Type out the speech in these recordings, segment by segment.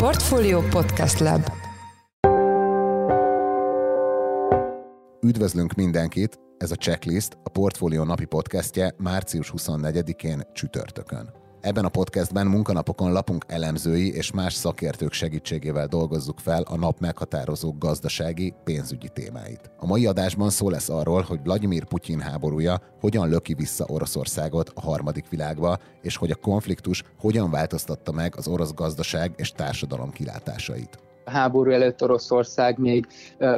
Portfolio Podcast Lab Üdvözlünk mindenkit! Ez a Checklist, a Portfolio napi podcastje március 24-én csütörtökön. Ebben a podcastben munkanapokon lapunk elemzői és más szakértők segítségével dolgozzuk fel a nap meghatározó gazdasági, pénzügyi témáit. A mai adásban szó lesz arról, hogy Vladimir Putyin háborúja hogyan löki vissza Oroszországot a harmadik világba, és hogy a konfliktus hogyan változtatta meg az orosz gazdaság és társadalom kilátásait háború előtt Oroszország még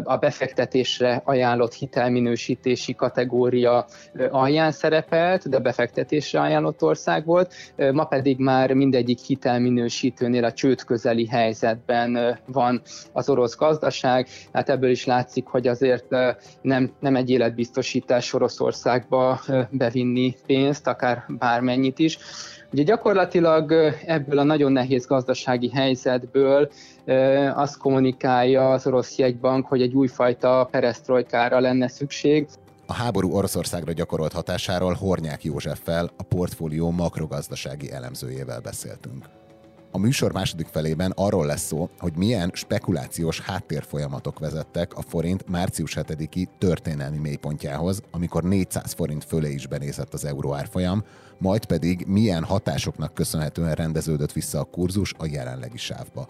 a befektetésre ajánlott hitelminősítési kategória alján szerepelt, de befektetésre ajánlott ország volt, ma pedig már mindegyik hitelminősítőnél a csőd közeli helyzetben van az orosz gazdaság, hát ebből is látszik, hogy azért nem, nem egy életbiztosítás Oroszországba bevinni pénzt, akár bármennyit is. Ugye gyakorlatilag ebből a nagyon nehéz gazdasági helyzetből azt kommunikálja az orosz jegybank, hogy egy újfajta perestroikára lenne szükség. A háború Oroszországra gyakorolt hatásáról Hornyák Józseffel, a portfólió makrogazdasági elemzőjével beszéltünk. A műsor második felében arról lesz szó, hogy milyen spekulációs háttérfolyamatok vezettek a forint március 7-i történelmi mélypontjához, amikor 400 forint fölé is benézett az euró árfolyam, majd pedig milyen hatásoknak köszönhetően rendeződött vissza a kurzus a jelenlegi sávba.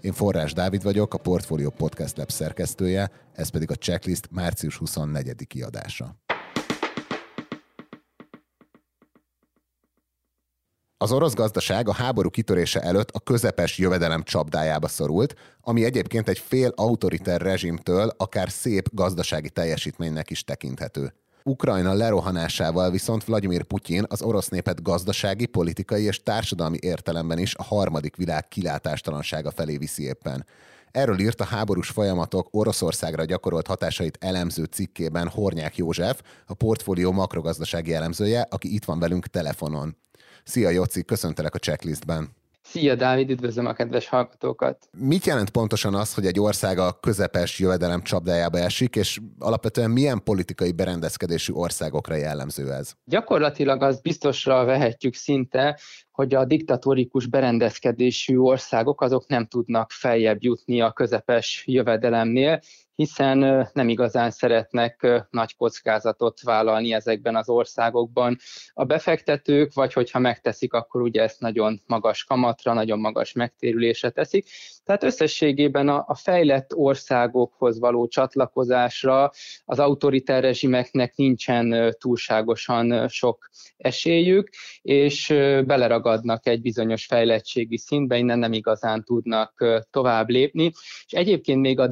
Én Forrás Dávid vagyok, a Portfolio Podcast Lab szerkesztője, ez pedig a checklist március 24. kiadása. Az orosz gazdaság a háború kitörése előtt a közepes jövedelem csapdájába szorult, ami egyébként egy fél autoriter rezsimtől akár szép gazdasági teljesítménynek is tekinthető. Ukrajna lerohanásával viszont Vladimir Putyin az orosz népet gazdasági, politikai és társadalmi értelemben is a harmadik világ kilátástalansága felé viszi éppen. Erről írt a háborús folyamatok Oroszországra gyakorolt hatásait elemző cikkében Hornyák József, a portfólió makrogazdasági elemzője, aki itt van velünk telefonon. Szia Joci, köszöntelek a checklistben. Szia Dávid, üdvözlöm a kedves hallgatókat! Mit jelent pontosan az, hogy egy ország a közepes jövedelem csapdájába esik, és alapvetően milyen politikai berendezkedésű országokra jellemző ez? Gyakorlatilag az biztosra vehetjük szinte, hogy a diktatórikus berendezkedésű országok azok nem tudnak feljebb jutni a közepes jövedelemnél, hiszen nem igazán szeretnek nagy kockázatot vállalni ezekben az országokban. A befektetők, vagy hogyha megteszik, akkor ugye ezt nagyon magas kamatra, nagyon magas megtérülésre teszik. Tehát összességében a, fejlett országokhoz való csatlakozásra az autoritár rezsimeknek nincsen túlságosan sok esélyük, és beleragadnak egy bizonyos fejlettségi szintbe, innen nem igazán tudnak tovább lépni. És egyébként még a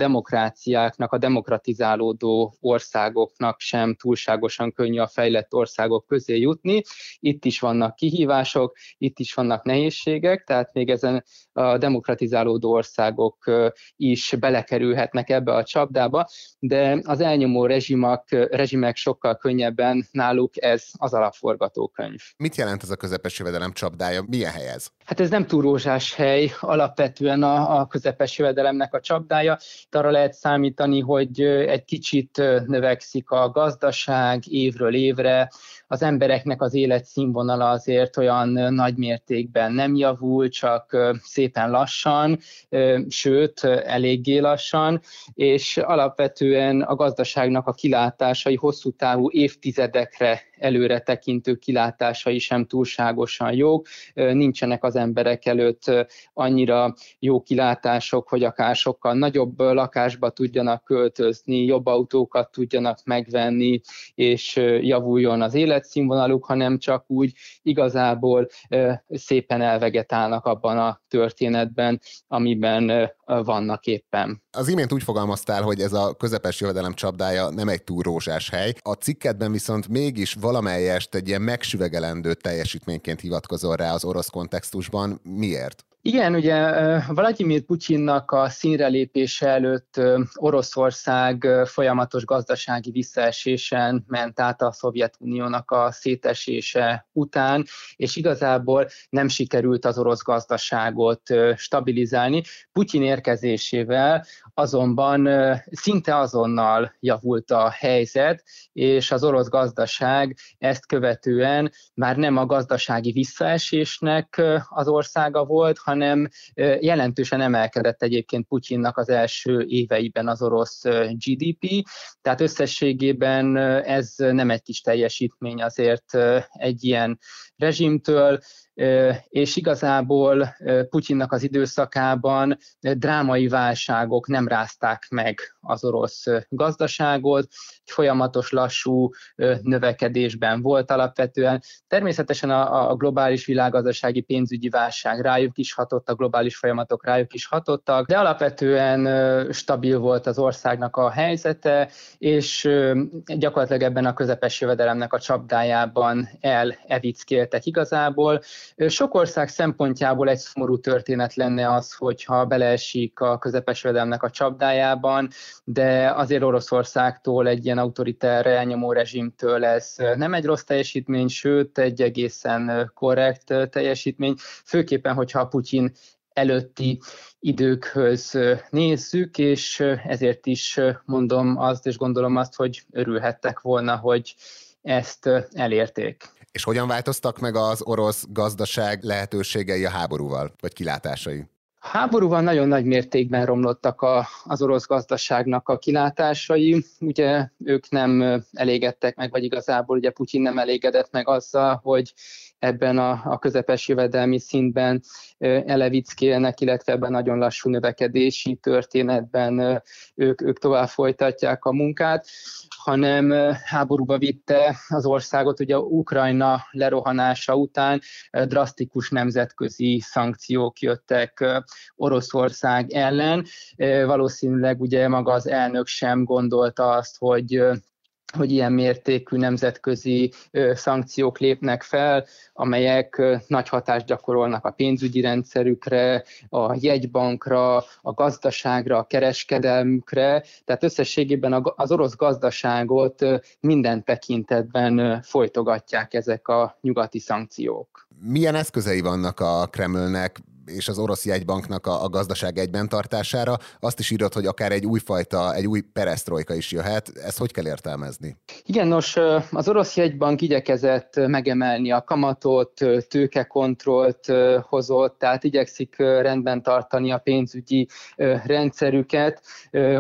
demokráciáknak, a demokratizálódó országoknak sem túlságosan könnyű a fejlett országok közé jutni. Itt is vannak kihívások, itt is vannak nehézségek, tehát még ezen a demokratizálódó országok is belekerülhetnek ebbe a csapdába, de az elnyomó rezsimak, rezsimek sokkal könnyebben náluk ez az alapforgatókönyv. Mit jelent ez a közepes jövedelem csapdája? Milyen hely ez? Hát ez nem túl rózsás hely, alapvetően a, a közepes jövedelemnek a csapdája. Itt arra lehet számítani, hogy egy kicsit növekszik a gazdaság évről évre, az embereknek az életszínvonala azért olyan nagy mértékben nem javul, csak szépen lassan, sőt, eléggé lassan, és alapvetően a gazdaságnak a kilátásai hosszú távú évtizedekre előre tekintő kilátásai sem túlságosan jók, nincsenek az emberek előtt annyira jó kilátások, hogy akár sokkal nagyobb lakásba tudjanak költözni, jobb autókat tudjanak megvenni, és javuljon az életszínvonaluk, hanem csak úgy igazából szépen elvegetálnak abban a történetben, amiben vannak éppen. Az imént úgy fogalmaztál, hogy ez a közepes jövedelem csapdája nem egy túl rózsás hely. A cikketben viszont mégis valamelyest egy ilyen megsüvegelendő teljesítményként hivatkozol rá az orosz kontextusban. Miért? Igen, ugye Vladimir Putyinnak a színre lépése előtt Oroszország folyamatos gazdasági visszaesésen ment át a Szovjetuniónak a szétesése után, és igazából nem sikerült az orosz gazdaságot stabilizálni. Putyin érkezésével azonban szinte azonnal javult a helyzet, és az orosz gazdaság ezt követően már nem a gazdasági visszaesésnek az országa volt, hanem jelentősen emelkedett egyébként Putyinnak az első éveiben az orosz GDP, tehát összességében ez nem egy kis teljesítmény azért egy ilyen rezsimtől, és igazából Putyinnak az időszakában drámai válságok nem rázták meg az orosz gazdaságot, folyamatos lassú növekedésben volt alapvetően. Természetesen a, globális világgazdasági pénzügyi válság rájuk is hatott, a globális folyamatok rájuk is hatottak, de alapvetően stabil volt az országnak a helyzete, és gyakorlatilag ebben a közepes jövedelemnek a csapdájában elevickeltek igazából. Sok ország szempontjából egy szomorú történet lenne az, hogyha beleesik a közepes jövedelemnek a csapdájában, de azért Oroszországtól egy ilyen autoriter elnyomó rezsimtől ez nem egy rossz teljesítmény, sőt egy egészen korrekt teljesítmény, főképpen, hogyha a Putyin előtti időkhöz nézzük, és ezért is mondom azt, és gondolom azt, hogy örülhettek volna, hogy ezt elérték. És hogyan változtak meg az orosz gazdaság lehetőségei a háborúval, vagy kilátásai? A háborúval nagyon nagy mértékben romlottak a, az orosz gazdaságnak a kilátásai. Ugye ők nem elégedtek meg, vagy igazából ugye Putyin nem elégedett meg azzal, hogy ebben a, a közepes jövedelmi szintben elevickélnek, illetve ebben nagyon lassú növekedési történetben ők, ők tovább folytatják a munkát hanem háborúba vitte az országot. Ugye Ukrajna lerohanása után drasztikus nemzetközi szankciók jöttek Oroszország ellen. Valószínűleg ugye maga az elnök sem gondolta azt, hogy hogy ilyen mértékű nemzetközi szankciók lépnek fel, amelyek nagy hatást gyakorolnak a pénzügyi rendszerükre, a jegybankra, a gazdaságra, a kereskedelmükre. Tehát összességében az orosz gazdaságot minden tekintetben folytogatják ezek a nyugati szankciók. Milyen eszközei vannak a Kremlnek és az orosz jegybanknak a, a gazdaság egyben tartására. Azt is írott, hogy akár egy újfajta, egy új peresztrojka is jöhet. Ezt hogy kell értelmezni? Igen, nos, az orosz jegybank igyekezett megemelni a kamatot, tőkekontrollt hozott, tehát igyekszik rendben tartani a pénzügyi rendszerüket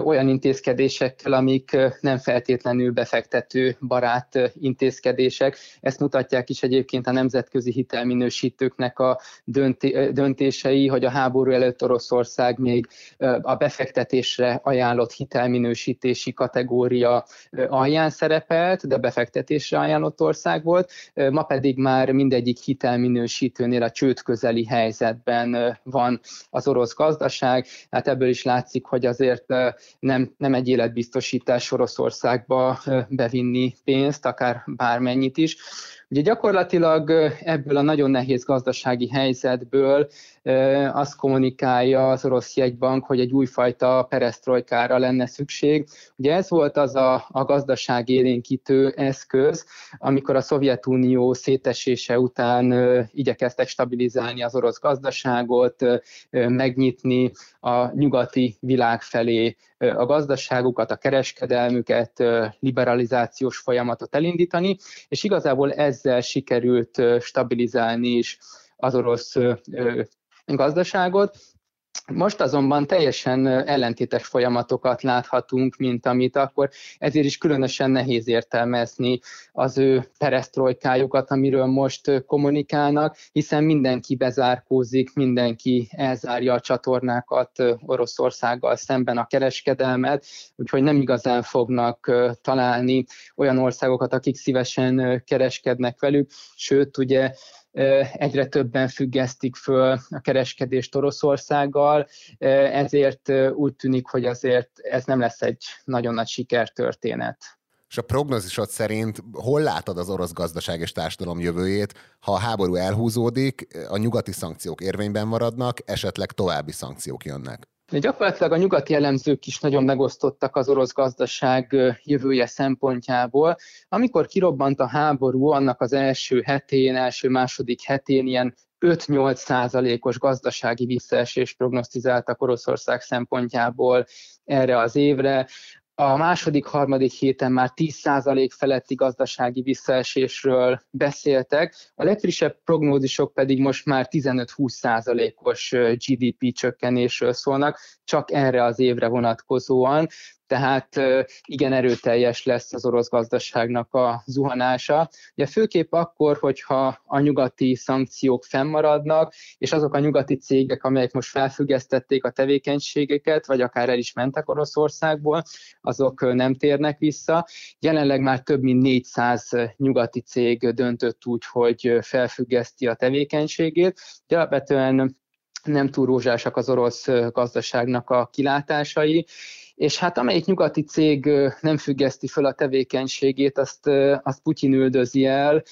olyan intézkedésekkel, amik nem feltétlenül befektető barát intézkedések. Ezt mutatják is egyébként a nemzetközi hitelminősítőknek a döntés jelentései, hogy a háború előtt Oroszország még a befektetésre ajánlott hitelminősítési kategória alján szerepelt, de befektetésre ajánlott ország volt, ma pedig már mindegyik hitelminősítőnél a csőd közeli helyzetben van az orosz gazdaság, hát ebből is látszik, hogy azért nem, nem egy életbiztosítás Oroszországba bevinni pénzt, akár bármennyit is. Ugye gyakorlatilag ebből a nagyon nehéz gazdasági helyzetből azt kommunikálja az orosz jegybank, hogy egy újfajta peresztrojkára lenne szükség. Ugye ez volt az a, a gazdaság élénkítő eszköz, amikor a Szovjetunió szétesése után igyekeztek stabilizálni az orosz gazdaságot, megnyitni a nyugati világ felé a gazdaságukat, a kereskedelmüket, liberalizációs folyamatot elindítani, és igazából ezzel sikerült stabilizálni is az orosz gazdaságot. Most azonban teljesen ellentétes folyamatokat láthatunk, mint amit akkor, ezért is különösen nehéz értelmezni az ő peresztrojkájukat, amiről most kommunikálnak, hiszen mindenki bezárkózik, mindenki elzárja a csatornákat Oroszországgal szemben a kereskedelmet, úgyhogy nem igazán fognak találni olyan országokat, akik szívesen kereskednek velük, sőt, ugye egyre többen függesztik föl a kereskedést Oroszországgal, ezért úgy tűnik, hogy azért ez nem lesz egy nagyon nagy sikertörténet. És a prognózisod szerint hol látod az orosz gazdaság és társadalom jövőjét, ha a háború elhúzódik, a nyugati szankciók érvényben maradnak, esetleg további szankciók jönnek? De gyakorlatilag a nyugati elemzők is nagyon megosztottak az orosz gazdaság jövője szempontjából. Amikor kirobbant a háború, annak az első hetén, első-második hetén ilyen 5-8 százalékos gazdasági visszaesést prognosztizáltak Oroszország szempontjából erre az évre a második, harmadik héten már 10% feletti gazdasági visszaesésről beszéltek, a legfrissebb prognózisok pedig most már 15-20%-os GDP csökkenésről szólnak, csak erre az évre vonatkozóan tehát igen erőteljes lesz az orosz gazdaságnak a zuhanása. Ugye főképp akkor, hogyha a nyugati szankciók fennmaradnak, és azok a nyugati cégek, amelyek most felfüggesztették a tevékenységeket, vagy akár el is mentek Oroszországból, azok nem térnek vissza. Jelenleg már több mint 400 nyugati cég döntött úgy, hogy felfüggeszti a tevékenységét. De alapvetően nem túl rózsásak az orosz gazdaságnak a kilátásai, és hát amelyik nyugati cég nem függeszti fel a tevékenységét, azt, azt Putyin üldözi el.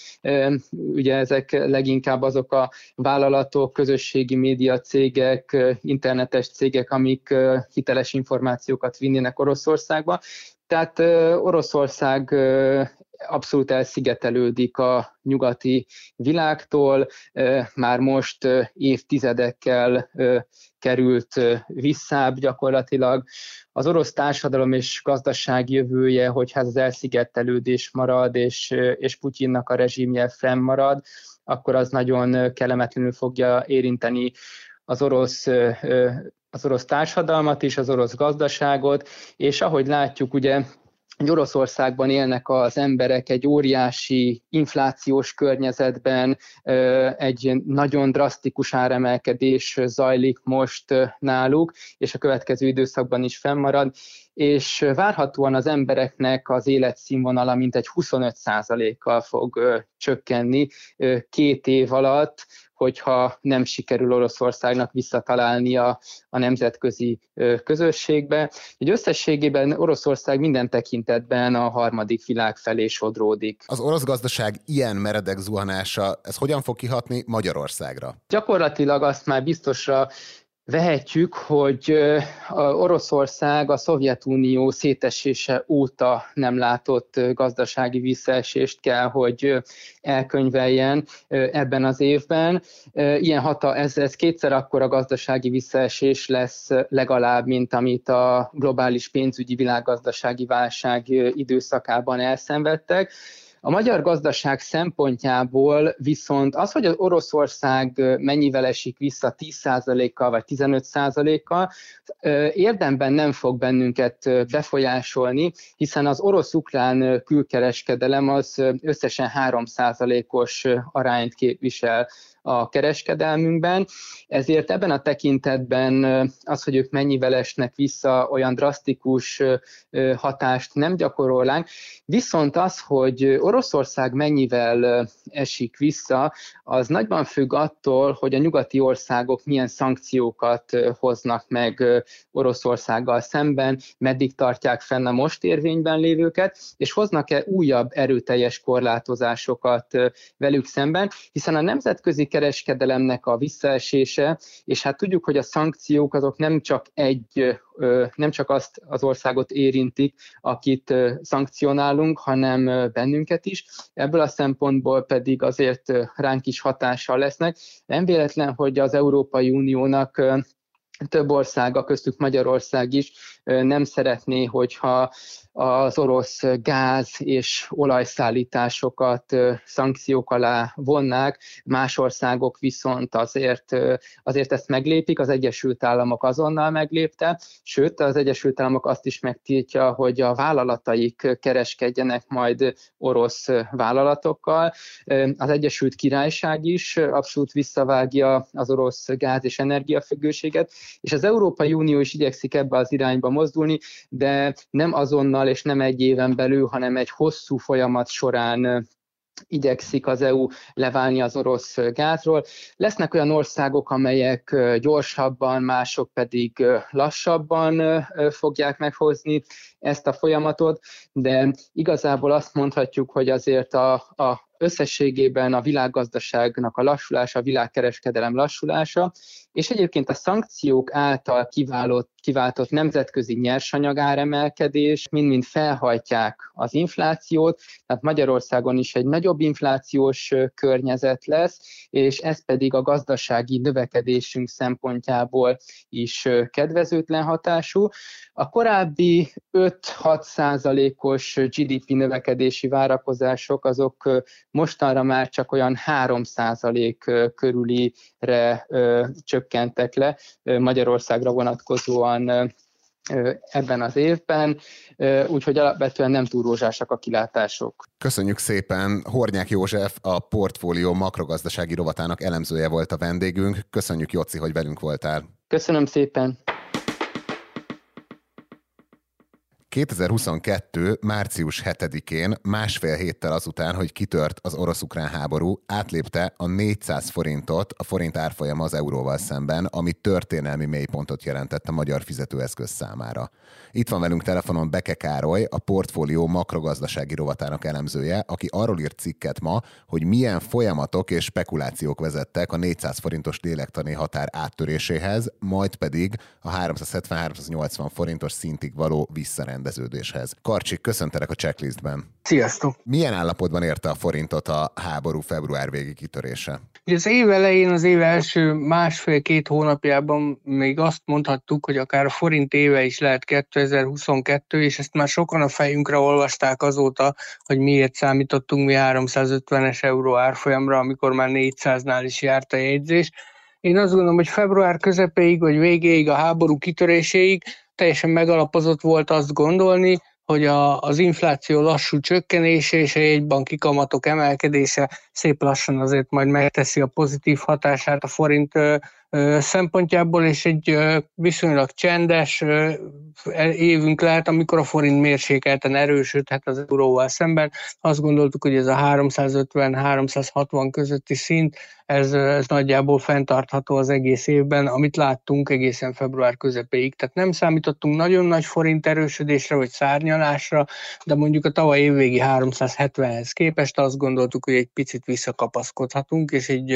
Ugye ezek leginkább azok a vállalatok, közösségi média cégek, internetes cégek, amik hiteles információkat vinnének Oroszországba. Tehát Oroszország abszolút elszigetelődik a nyugati világtól, már most évtizedekkel került visszább gyakorlatilag. Az orosz társadalom és gazdaság jövője, hogyha ez az elszigetelődés marad, és, és Putyinnak a rezsimje fennmarad, akkor az nagyon kellemetlenül fogja érinteni az orosz az orosz társadalmat is, az orosz gazdaságot, és ahogy látjuk, ugye hogy Oroszországban élnek az emberek egy óriási inflációs környezetben, egy nagyon drasztikus áremelkedés zajlik most náluk, és a következő időszakban is fennmarad, és várhatóan az embereknek az életszínvonala mintegy 25%-kal fog csökkenni két év alatt, hogyha nem sikerül Oroszországnak visszatalálni a, a nemzetközi közösségbe. Egy összességében Oroszország minden tekintetben a harmadik világ felé sodródik. Az orosz gazdaság ilyen meredek zuhanása, ez hogyan fog kihatni Magyarországra? Gyakorlatilag azt már biztosra vehetjük, hogy Oroszország a Szovjetunió szétesése óta nem látott gazdasági visszaesést kell, hogy elkönyveljen ebben az évben. Ilyen hata, ez, ez kétszer a gazdasági visszaesés lesz legalább, mint amit a globális pénzügyi világgazdasági válság időszakában elszenvedtek. A magyar gazdaság szempontjából viszont az, hogy az Oroszország mennyivel esik vissza 10%-kal vagy 15%-kal, érdemben nem fog bennünket befolyásolni, hiszen az orosz-ukrán külkereskedelem az összesen 3%-os arányt képvisel a kereskedelmünkben, ezért ebben a tekintetben az, hogy ők mennyivel esnek vissza, olyan drasztikus hatást nem gyakorolnánk, viszont az, hogy Oroszország mennyivel esik vissza, az nagyban függ attól, hogy a nyugati országok milyen szankciókat hoznak meg Oroszországgal szemben, meddig tartják fenn a most érvényben lévőket, és hoznak-e újabb erőteljes korlátozásokat velük szemben, hiszen a nemzetközi kereskedelemnek a visszaesése, és hát tudjuk, hogy a szankciók azok nem csak egy nem csak azt az országot érintik, akit szankcionálunk, hanem bennünket is. Ebből a szempontból pedig azért ránk is hatással lesznek. Nem véletlen, hogy az Európai Uniónak több országa, köztük Magyarország is nem szeretné, hogyha az orosz gáz és olajszállításokat szankciók alá vonnák, más országok viszont azért, azért ezt meglépik, az Egyesült Államok azonnal meglépte, sőt az Egyesült Államok azt is megtiltja, hogy a vállalataik kereskedjenek majd orosz vállalatokkal. Az Egyesült Királyság is abszolút visszavágja az orosz gáz és energiafüggőséget, és az Európai Unió is igyekszik ebbe az irányba mozdulni, de nem azonnal és nem egy éven belül, hanem egy hosszú folyamat során igyekszik az EU leválni az orosz gázról. Lesznek olyan országok, amelyek gyorsabban, mások pedig lassabban fogják meghozni ezt a folyamatot, de igazából azt mondhatjuk, hogy azért a, a összességében a világgazdaságnak a lassulása, a világkereskedelem lassulása, és egyébként a szankciók által kiválott, kiváltott nemzetközi nyersanyag áremelkedés mind-mind felhajtják az inflációt, tehát Magyarországon is egy nagyobb inflációs környezet lesz, és ez pedig a gazdasági növekedésünk szempontjából is kedvezőtlen hatású. A korábbi 5-6 százalékos GDP növekedési várakozások azok mostanra már csak olyan 3 százalék körülire csökkentek le Magyarországra vonatkozóan ebben az évben, úgyhogy alapvetően nem túl rózsásak a kilátások. Köszönjük szépen! Hornyák József, a portfólió makrogazdasági rovatának elemzője volt a vendégünk. Köszönjük, Joci, hogy velünk voltál. Köszönöm szépen! 2022. március 7-én, másfél héttel azután, hogy kitört az orosz-ukrán háború, átlépte a 400 forintot a forint árfolyama az euróval szemben, ami történelmi mélypontot jelentett a magyar fizetőeszköz számára. Itt van velünk telefonon Beke Károly, a portfólió makrogazdasági rovatának elemzője, aki arról írt cikket ma, hogy milyen folyamatok és spekulációk vezettek a 400 forintos lélektani határ áttöréséhez, majd pedig a 370-380 forintos szintig való visszarendezéshez rendeződéshez. Karcsik, köszöntelek a checklistben. Sziasztok! Milyen állapotban érte a forintot a háború február végi kitörése? Az év elején, az év első másfél-két hónapjában még azt mondhattuk, hogy akár a forint éve is lehet 2022, és ezt már sokan a fejünkre olvasták azóta, hogy miért számítottunk mi 350-es euró árfolyamra, amikor már 400-nál is járt a jegyzés. Én azt gondolom, hogy február közepéig vagy végéig, a háború kitöréséig teljesen megalapozott volt azt gondolni, hogy a, az infláció lassú csökkenése és a jegybanki kamatok emelkedése szép lassan azért majd megteszi a pozitív hatását a forint szempontjából, és egy viszonylag csendes évünk lehet, amikor a forint mérsékelten erősödhet az euróval szemben. Azt gondoltuk, hogy ez a 350-360 közötti szint, ez, ez nagyjából fenntartható az egész évben, amit láttunk egészen február közepéig. Tehát nem számítottunk nagyon nagy forint erősödésre vagy szárnyalásra, de mondjuk a tavaly évvégi 370-hez képest azt gondoltuk, hogy egy picit visszakapaszkodhatunk, és egy,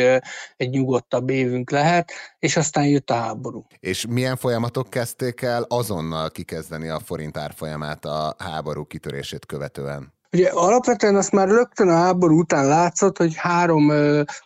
egy nyugodtabb évünk lehet és aztán jött a háború. És milyen folyamatok kezdték el azonnal kikezdeni a forint árfolyamát a háború kitörését követően? Ugye alapvetően azt már rögtön a háború után látszott, hogy három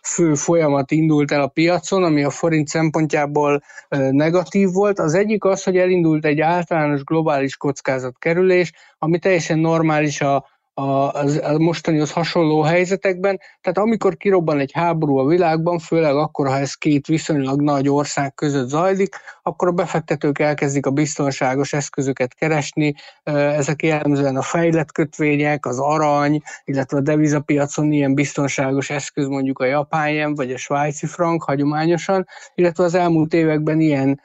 fő folyamat indult el a piacon, ami a forint szempontjából negatív volt. Az egyik az, hogy elindult egy általános globális kockázatkerülés, ami teljesen normális a a, a mostanihoz hasonló helyzetekben. Tehát amikor kirobban egy háború a világban, főleg akkor, ha ez két viszonylag nagy ország között zajlik, akkor a befektetők elkezdik a biztonságos eszközöket keresni. Ezek jellemzően a fejlett kötvények, az arany, illetve a devizapiacon ilyen biztonságos eszköz mondjuk a japán yen, vagy a svájci frank hagyományosan, illetve az elmúlt években ilyen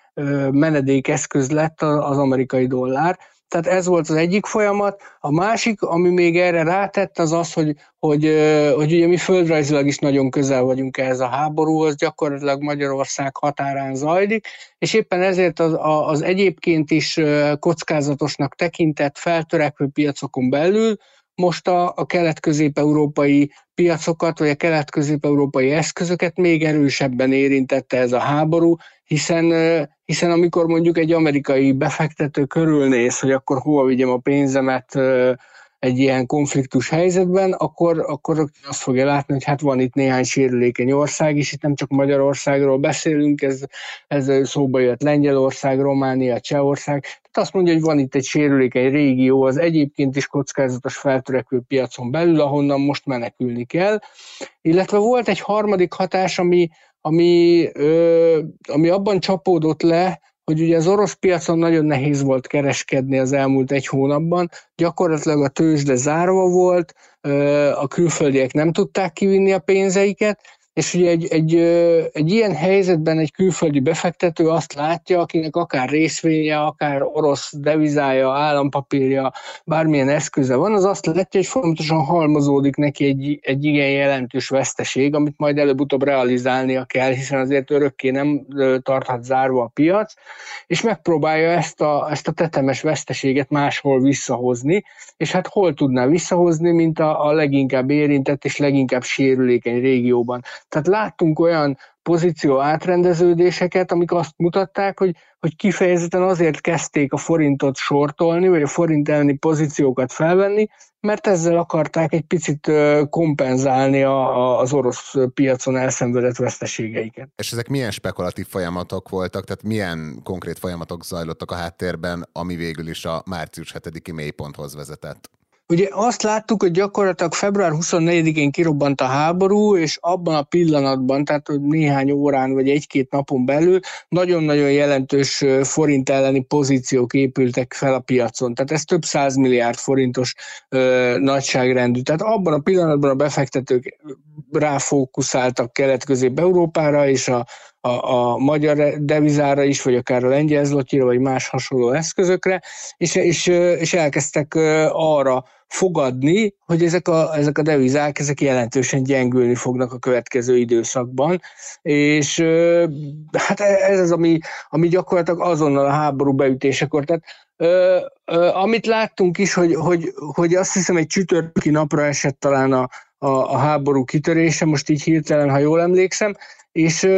menedékeszköz lett az amerikai dollár. Tehát ez volt az egyik folyamat. A másik, ami még erre rátett, az az, hogy, hogy, hogy ugye mi földrajzilag is nagyon közel vagyunk ehhez a háborúhoz, gyakorlatilag Magyarország határán zajlik, és éppen ezért az, az egyébként is kockázatosnak tekintett feltörekvő piacokon belül most a, a kelet-közép-európai piacokat, vagy a kelet-közép-európai eszközöket még erősebben érintette ez a háború, hiszen, hiszen amikor mondjuk egy amerikai befektető körülnéz, hogy akkor hova vigyem a pénzemet egy ilyen konfliktus helyzetben, akkor, akkor azt fogja látni, hogy hát van itt néhány sérülékeny ország is, itt nem csak Magyarországról beszélünk, ez, ez szóba jött Lengyelország, Románia, Csehország, tehát azt mondja, hogy van itt egy sérülékeny régió az egyébként is kockázatos feltörekvő piacon belül, ahonnan most menekülni kell. Illetve volt egy harmadik hatás, ami, ami, ö, ami abban csapódott le, hogy ugye az orosz piacon nagyon nehéz volt kereskedni az elmúlt egy hónapban, gyakorlatilag a tőzsde zárva volt, a külföldiek nem tudták kivinni a pénzeiket, és ugye egy, egy, egy ilyen helyzetben egy külföldi befektető azt látja, akinek akár részvénye, akár orosz devizája, állampapírja, bármilyen eszköze van, az azt látja, hogy folyamatosan halmozódik neki egy, egy igen jelentős veszteség, amit majd előbb-utóbb realizálnia kell, hiszen azért örökké nem tarthat zárva a piac, és megpróbálja ezt a, ezt a tetemes veszteséget máshol visszahozni, és hát hol tudná visszahozni, mint a, a leginkább érintett és leginkább sérülékeny régióban. Tehát láttunk olyan pozíció átrendeződéseket, amik azt mutatták, hogy, hogy kifejezetten azért kezdték a forintot sortolni, vagy a forint elleni pozíciókat felvenni, mert ezzel akarták egy picit kompenzálni a, az orosz piacon elszenvedett veszteségeiket. És ezek milyen spekulatív folyamatok voltak, tehát milyen konkrét folyamatok zajlottak a háttérben, ami végül is a március 7-i mélyponthoz vezetett? Ugye azt láttuk, hogy gyakorlatilag február 24-én kirobbant a háború, és abban a pillanatban, tehát néhány órán vagy egy-két napon belül nagyon-nagyon jelentős forint elleni pozíciók épültek fel a piacon. Tehát ez több száz milliárd forintos ö, nagyságrendű. Tehát abban a pillanatban a befektetők ráfókuszáltak Kelet-Közép-Európára, és a, a, a magyar devizára is, vagy akár a lengyel zlotira, vagy más hasonló eszközökre, és, és, és elkezdtek arra fogadni, hogy ezek a, ezek a devizák ezek jelentősen gyengülni fognak a következő időszakban, és hát ez az, ami, ami gyakorlatilag azonnal a háború beütésekor, tehát Ö, ö, amit láttunk is, hogy, hogy, hogy azt hiszem egy csütörtöki napra esett talán a, a, a háború kitörése, most így hirtelen, ha jól emlékszem, és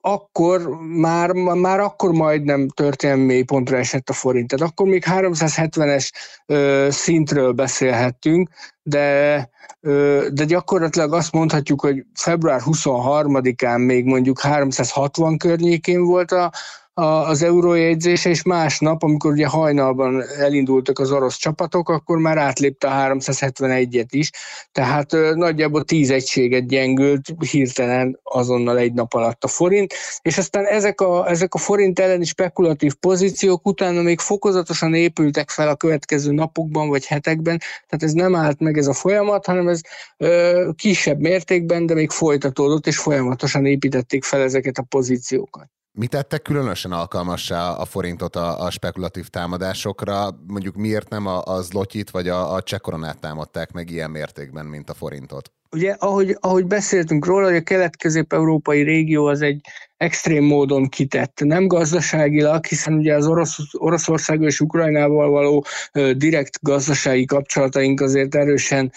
akkor már, már akkor majdnem történelmi pontra esett a forint. Tehát akkor még 370-es ö, szintről beszélhettünk, de, ö, de gyakorlatilag azt mondhatjuk, hogy február 23-án még mondjuk 360 környékén volt a, az eurójegyzése, és másnap, amikor ugye hajnalban elindultak az orosz csapatok, akkor már átlépte a 371-et is, tehát nagyjából 10 egységet gyengült hirtelen azonnal egy nap alatt a forint, és aztán ezek a, ezek a forint elleni spekulatív pozíciók utána még fokozatosan épültek fel a következő napokban vagy hetekben, tehát ez nem állt meg ez a folyamat, hanem ez ö, kisebb mértékben, de még folytatódott, és folyamatosan építették fel ezeket a pozíciókat. Mi tette különösen alkalmassá a forintot a, a spekulatív támadásokra? Mondjuk miért nem a, a zlotyit vagy a, a csekoronát támadták meg ilyen mértékben, mint a forintot? Ugye, ahogy, ahogy beszéltünk róla, hogy a kelet-közép-európai régió az egy extrém módon kitett. Nem gazdaságilag, hiszen ugye az Orosz, Oroszország és Ukrajnával való ö, direkt gazdasági kapcsolataink azért erősen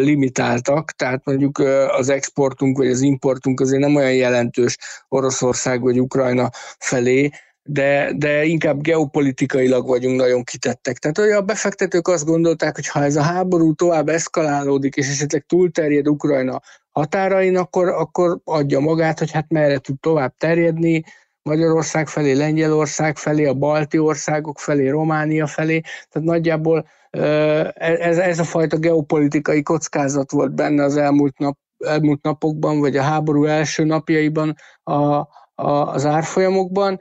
limitáltak, tehát mondjuk az exportunk vagy az importunk azért nem olyan jelentős Oroszország vagy Ukrajna felé, de, de inkább geopolitikailag vagyunk nagyon kitettek. Tehát hogy a befektetők azt gondolták, hogy ha ez a háború tovább eszkalálódik, és esetleg túlterjed Ukrajna határain, akkor, akkor adja magát, hogy hát merre tud tovább terjedni, Magyarország felé, Lengyelország felé, a balti országok felé, Románia felé, tehát nagyjából ez, ez a fajta geopolitikai kockázat volt benne az elmúlt, nap, elmúlt napokban, vagy a háború első napjaiban a, a, az árfolyamokban,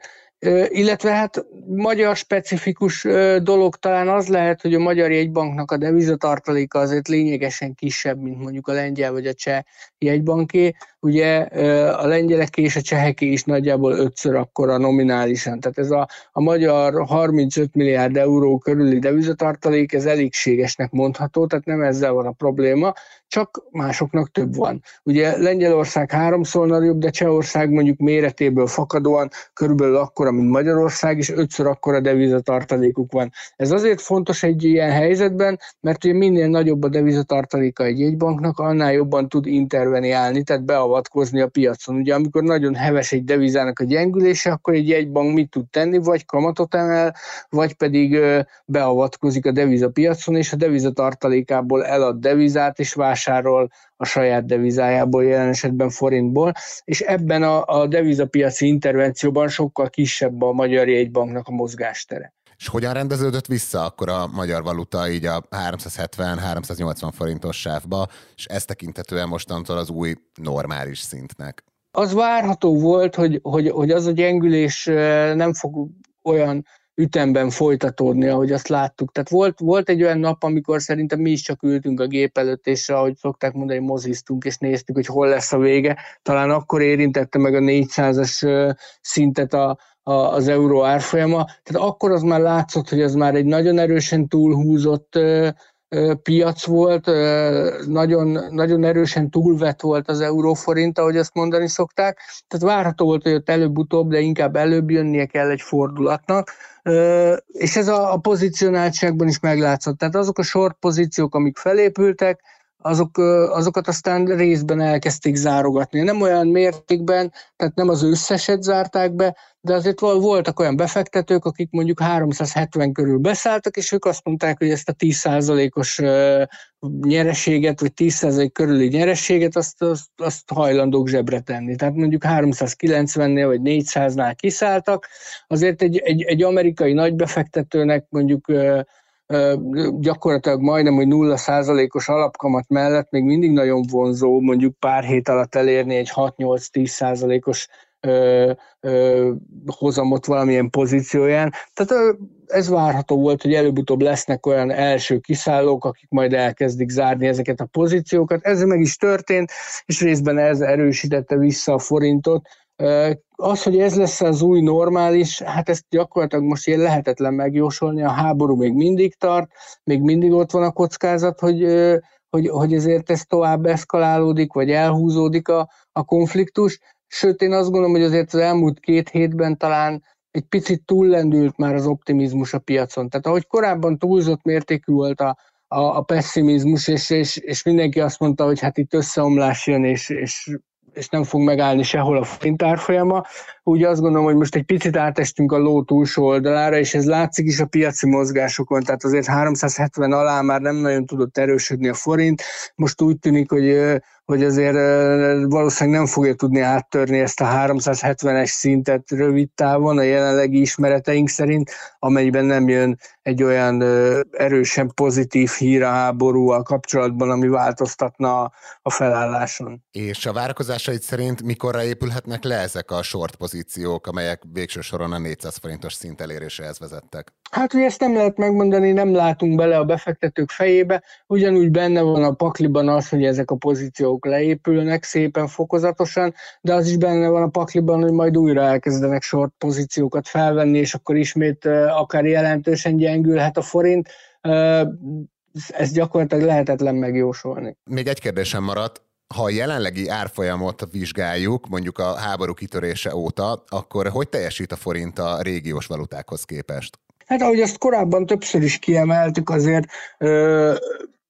illetve hát magyar specifikus dolog talán az lehet, hogy a magyar jegybanknak a devizatartaléka azért lényegesen kisebb, mint mondjuk a lengyel vagy a cseh jegybanké. Ugye a lengyeleké és a cseheké is nagyjából ötször akkora nominálisan. Tehát ez a, a magyar 35 milliárd euró körüli devizatartalék, ez elégségesnek mondható, tehát nem ezzel van a probléma, csak másoknak több van. Ugye Lengyelország háromszor nagyobb, de Csehország mondjuk méretéből fakadóan körülbelül akkora, mint Magyarország, és ötször akkora devizatartalékuk van. Ez azért fontos egy ilyen helyzetben, mert ugye minél nagyobb a devizatartaléka egy jegybanknak, annál jobban tud interveniálni, tehát beavatkozni a piacon. Ugye amikor nagyon heves egy devizának a gyengülése, akkor egy jegybank mit tud tenni, vagy kamatot emel, vagy pedig beavatkozik a devizapiacon, és a devizatartalékából elad devizát, és vásárol a saját devizájából, jelen esetben forintból, és ebben a, a devizapiaci intervencióban sokkal kisebb a magyar jegybanknak a mozgástere. És hogyan rendeződött vissza akkor a magyar valuta így a 370-380 forintos sávba, és ez tekintetően mostantól az új normális szintnek? Az várható volt, hogy, hogy, hogy az a gyengülés nem fog olyan ütemben folytatódni, ahogy azt láttuk. Tehát volt, volt egy olyan nap, amikor szerintem mi is csak ültünk a gép előtt, és ahogy szokták mondani, moziztunk, és néztük, hogy hol lesz a vége. Talán akkor érintette meg a 400-as szintet a, a, az euró árfolyama. Tehát akkor az már látszott, hogy ez már egy nagyon erősen túlhúzott piac volt, nagyon, nagyon erősen túlvet volt az euróforint, ahogy azt mondani szokták. Tehát várható volt, hogy ott előbb-utóbb, de inkább előbb jönnie kell egy fordulatnak. És ez a, a pozicionáltságban is meglátszott. Tehát azok a short pozíciók, amik felépültek, azok, azokat aztán részben elkezdték zárogatni. Nem olyan mértékben, tehát nem az összeset zárták be, de azért voltak olyan befektetők, akik mondjuk 370 körül beszálltak, és ők azt mondták, hogy ezt a 10%-os nyereséget, vagy 10% körüli nyereséget, azt, azt, azt hajlandók zsebre tenni. Tehát mondjuk 390-nél vagy 400-nál kiszálltak, azért egy, egy, egy amerikai nagybefektetőnek mondjuk gyakorlatilag majdnem, hogy 0%-os alapkamat mellett még mindig nagyon vonzó mondjuk pár hét alatt elérni egy 6-8-10%-os hozamot valamilyen pozícióján. Tehát ez várható volt, hogy előbb-utóbb lesznek olyan első kiszállók, akik majd elkezdik zárni ezeket a pozíciókat. Ez meg is történt, és részben ez erősítette vissza a forintot, az, hogy ez lesz az új normális, hát ezt gyakorlatilag most ilyen lehetetlen megjósolni, a háború még mindig tart, még mindig ott van a kockázat, hogy, hogy, hogy ezért ez tovább eszkalálódik, vagy elhúzódik a, a konfliktus. Sőt, én azt gondolom, hogy azért az elmúlt két hétben talán egy picit túllendült már az optimizmus a piacon. Tehát ahogy korábban túlzott mértékű volt a, a, a pessimizmus, és, és, és mindenki azt mondta, hogy hát itt összeomlás jön, és, és és nem fog megállni sehol a forint árfolyama. Úgy azt gondolom, hogy most egy picit átestünk a ló túlsó oldalára, és ez látszik is a piaci mozgásokon, tehát azért 370 alá már nem nagyon tudott erősödni a forint. Most úgy tűnik, hogy hogy azért valószínűleg nem fogja tudni áttörni ezt a 370-es szintet rövid távon a jelenlegi ismereteink szerint, amelyben nem jön egy olyan erősen pozitív hír a háborúval kapcsolatban, ami változtatna a felálláson. És a várakozásait szerint mikorra épülhetnek le ezek a short pozíciók, amelyek végső soron a 400 forintos szint eléréséhez vezettek? Hát, hogy ezt nem lehet megmondani, nem látunk bele a befektetők fejébe, ugyanúgy benne van a pakliban az, hogy ezek a pozíciók leépülnek szépen fokozatosan, de az is benne van a pakliban, hogy majd újra elkezdenek short pozíciókat felvenni, és akkor ismét akár jelentősen gyengülhet a forint. Ez gyakorlatilag lehetetlen megjósolni. Még egy kérdésem maradt, ha a jelenlegi árfolyamot vizsgáljuk, mondjuk a háború kitörése óta, akkor hogy teljesít a forint a régiós valutákhoz képest? Hát ahogy azt korábban többször is kiemeltük, azért ö,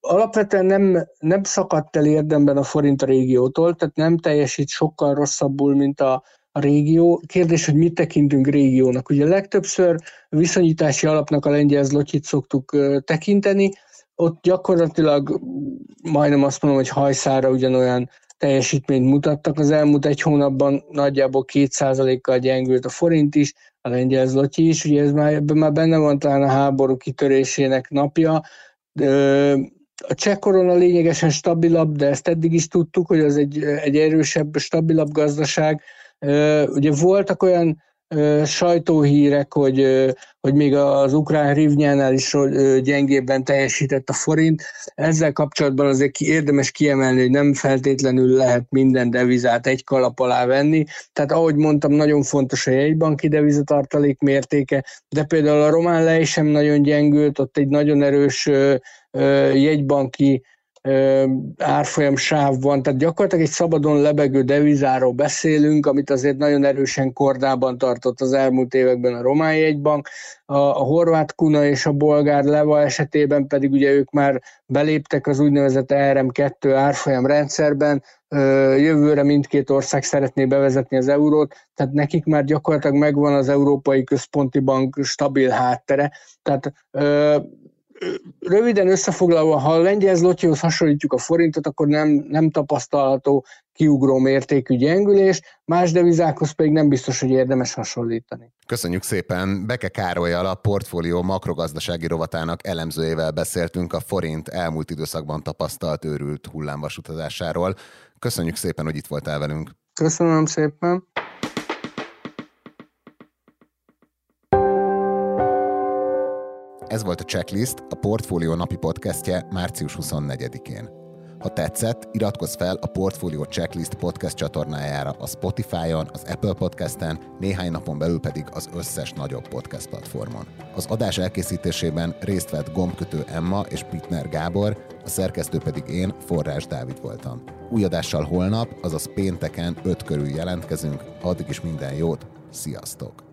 alapvetően nem, nem szakadt el érdemben a forint a régiótól, tehát nem teljesít sokkal rosszabbul, mint a, a régió. Kérdés, hogy mit tekintünk régiónak. Ugye legtöbbször viszonyítási alapnak a lengyel zlotyit szoktuk tekinteni, ott gyakorlatilag majdnem azt mondom, hogy hajszára ugyanolyan teljesítményt mutattak. Az elmúlt egy hónapban nagyjából 2%-kal gyengült a forint is, a lengyel zlotyi is, ugye ez már, ebben már benne van talán a háború kitörésének napja. A cseh korona lényegesen stabilabb, de ezt eddig is tudtuk, hogy az egy, egy erősebb, stabilabb gazdaság. Ugye voltak olyan sajtóhírek, hogy, hogy még az ukrán rivnyánál is gyengébben teljesített a forint. Ezzel kapcsolatban azért érdemes kiemelni, hogy nem feltétlenül lehet minden devizát egy kalap alá venni. Tehát ahogy mondtam, nagyon fontos a jegybanki devizatartalék mértéke, de például a román lej sem nagyon gyengült, ott egy nagyon erős jegybanki árfolyam sáv van, tehát gyakorlatilag egy szabadon lebegő devizáról beszélünk, amit azért nagyon erősen kordában tartott az elmúlt években a román jegybank, a, a horvát kuna és a bolgár leva esetében pedig ugye ők már beléptek az úgynevezett RM2 árfolyam rendszerben, jövőre mindkét ország szeretné bevezetni az eurót, tehát nekik már gyakorlatilag megvan az Európai Központi Bank stabil háttere, tehát röviden összefoglalva, ha a lengyel zlotyhoz hasonlítjuk a forintot, akkor nem, nem tapasztalható kiugró mértékű gyengülés, más devizákhoz pedig nem biztos, hogy érdemes hasonlítani. Köszönjük szépen! Beke Károlyal a portfólió makrogazdasági rovatának elemzőjével beszéltünk a forint elmúlt időszakban tapasztalt őrült hullámvasutazásáról. Köszönjük szépen, hogy itt voltál velünk! Köszönöm szépen! Ez volt a Checklist, a Portfólió napi podcastje március 24-én. Ha tetszett, iratkozz fel a Portfolio Checklist podcast csatornájára a Spotify-on, az Apple Podcast-en, néhány napon belül pedig az összes nagyobb podcast platformon. Az adás elkészítésében részt vett gombkötő Emma és Pitner Gábor, a szerkesztő pedig én, Forrás Dávid voltam. Új adással holnap, azaz pénteken 5 körül jelentkezünk, addig is minden jót, sziasztok!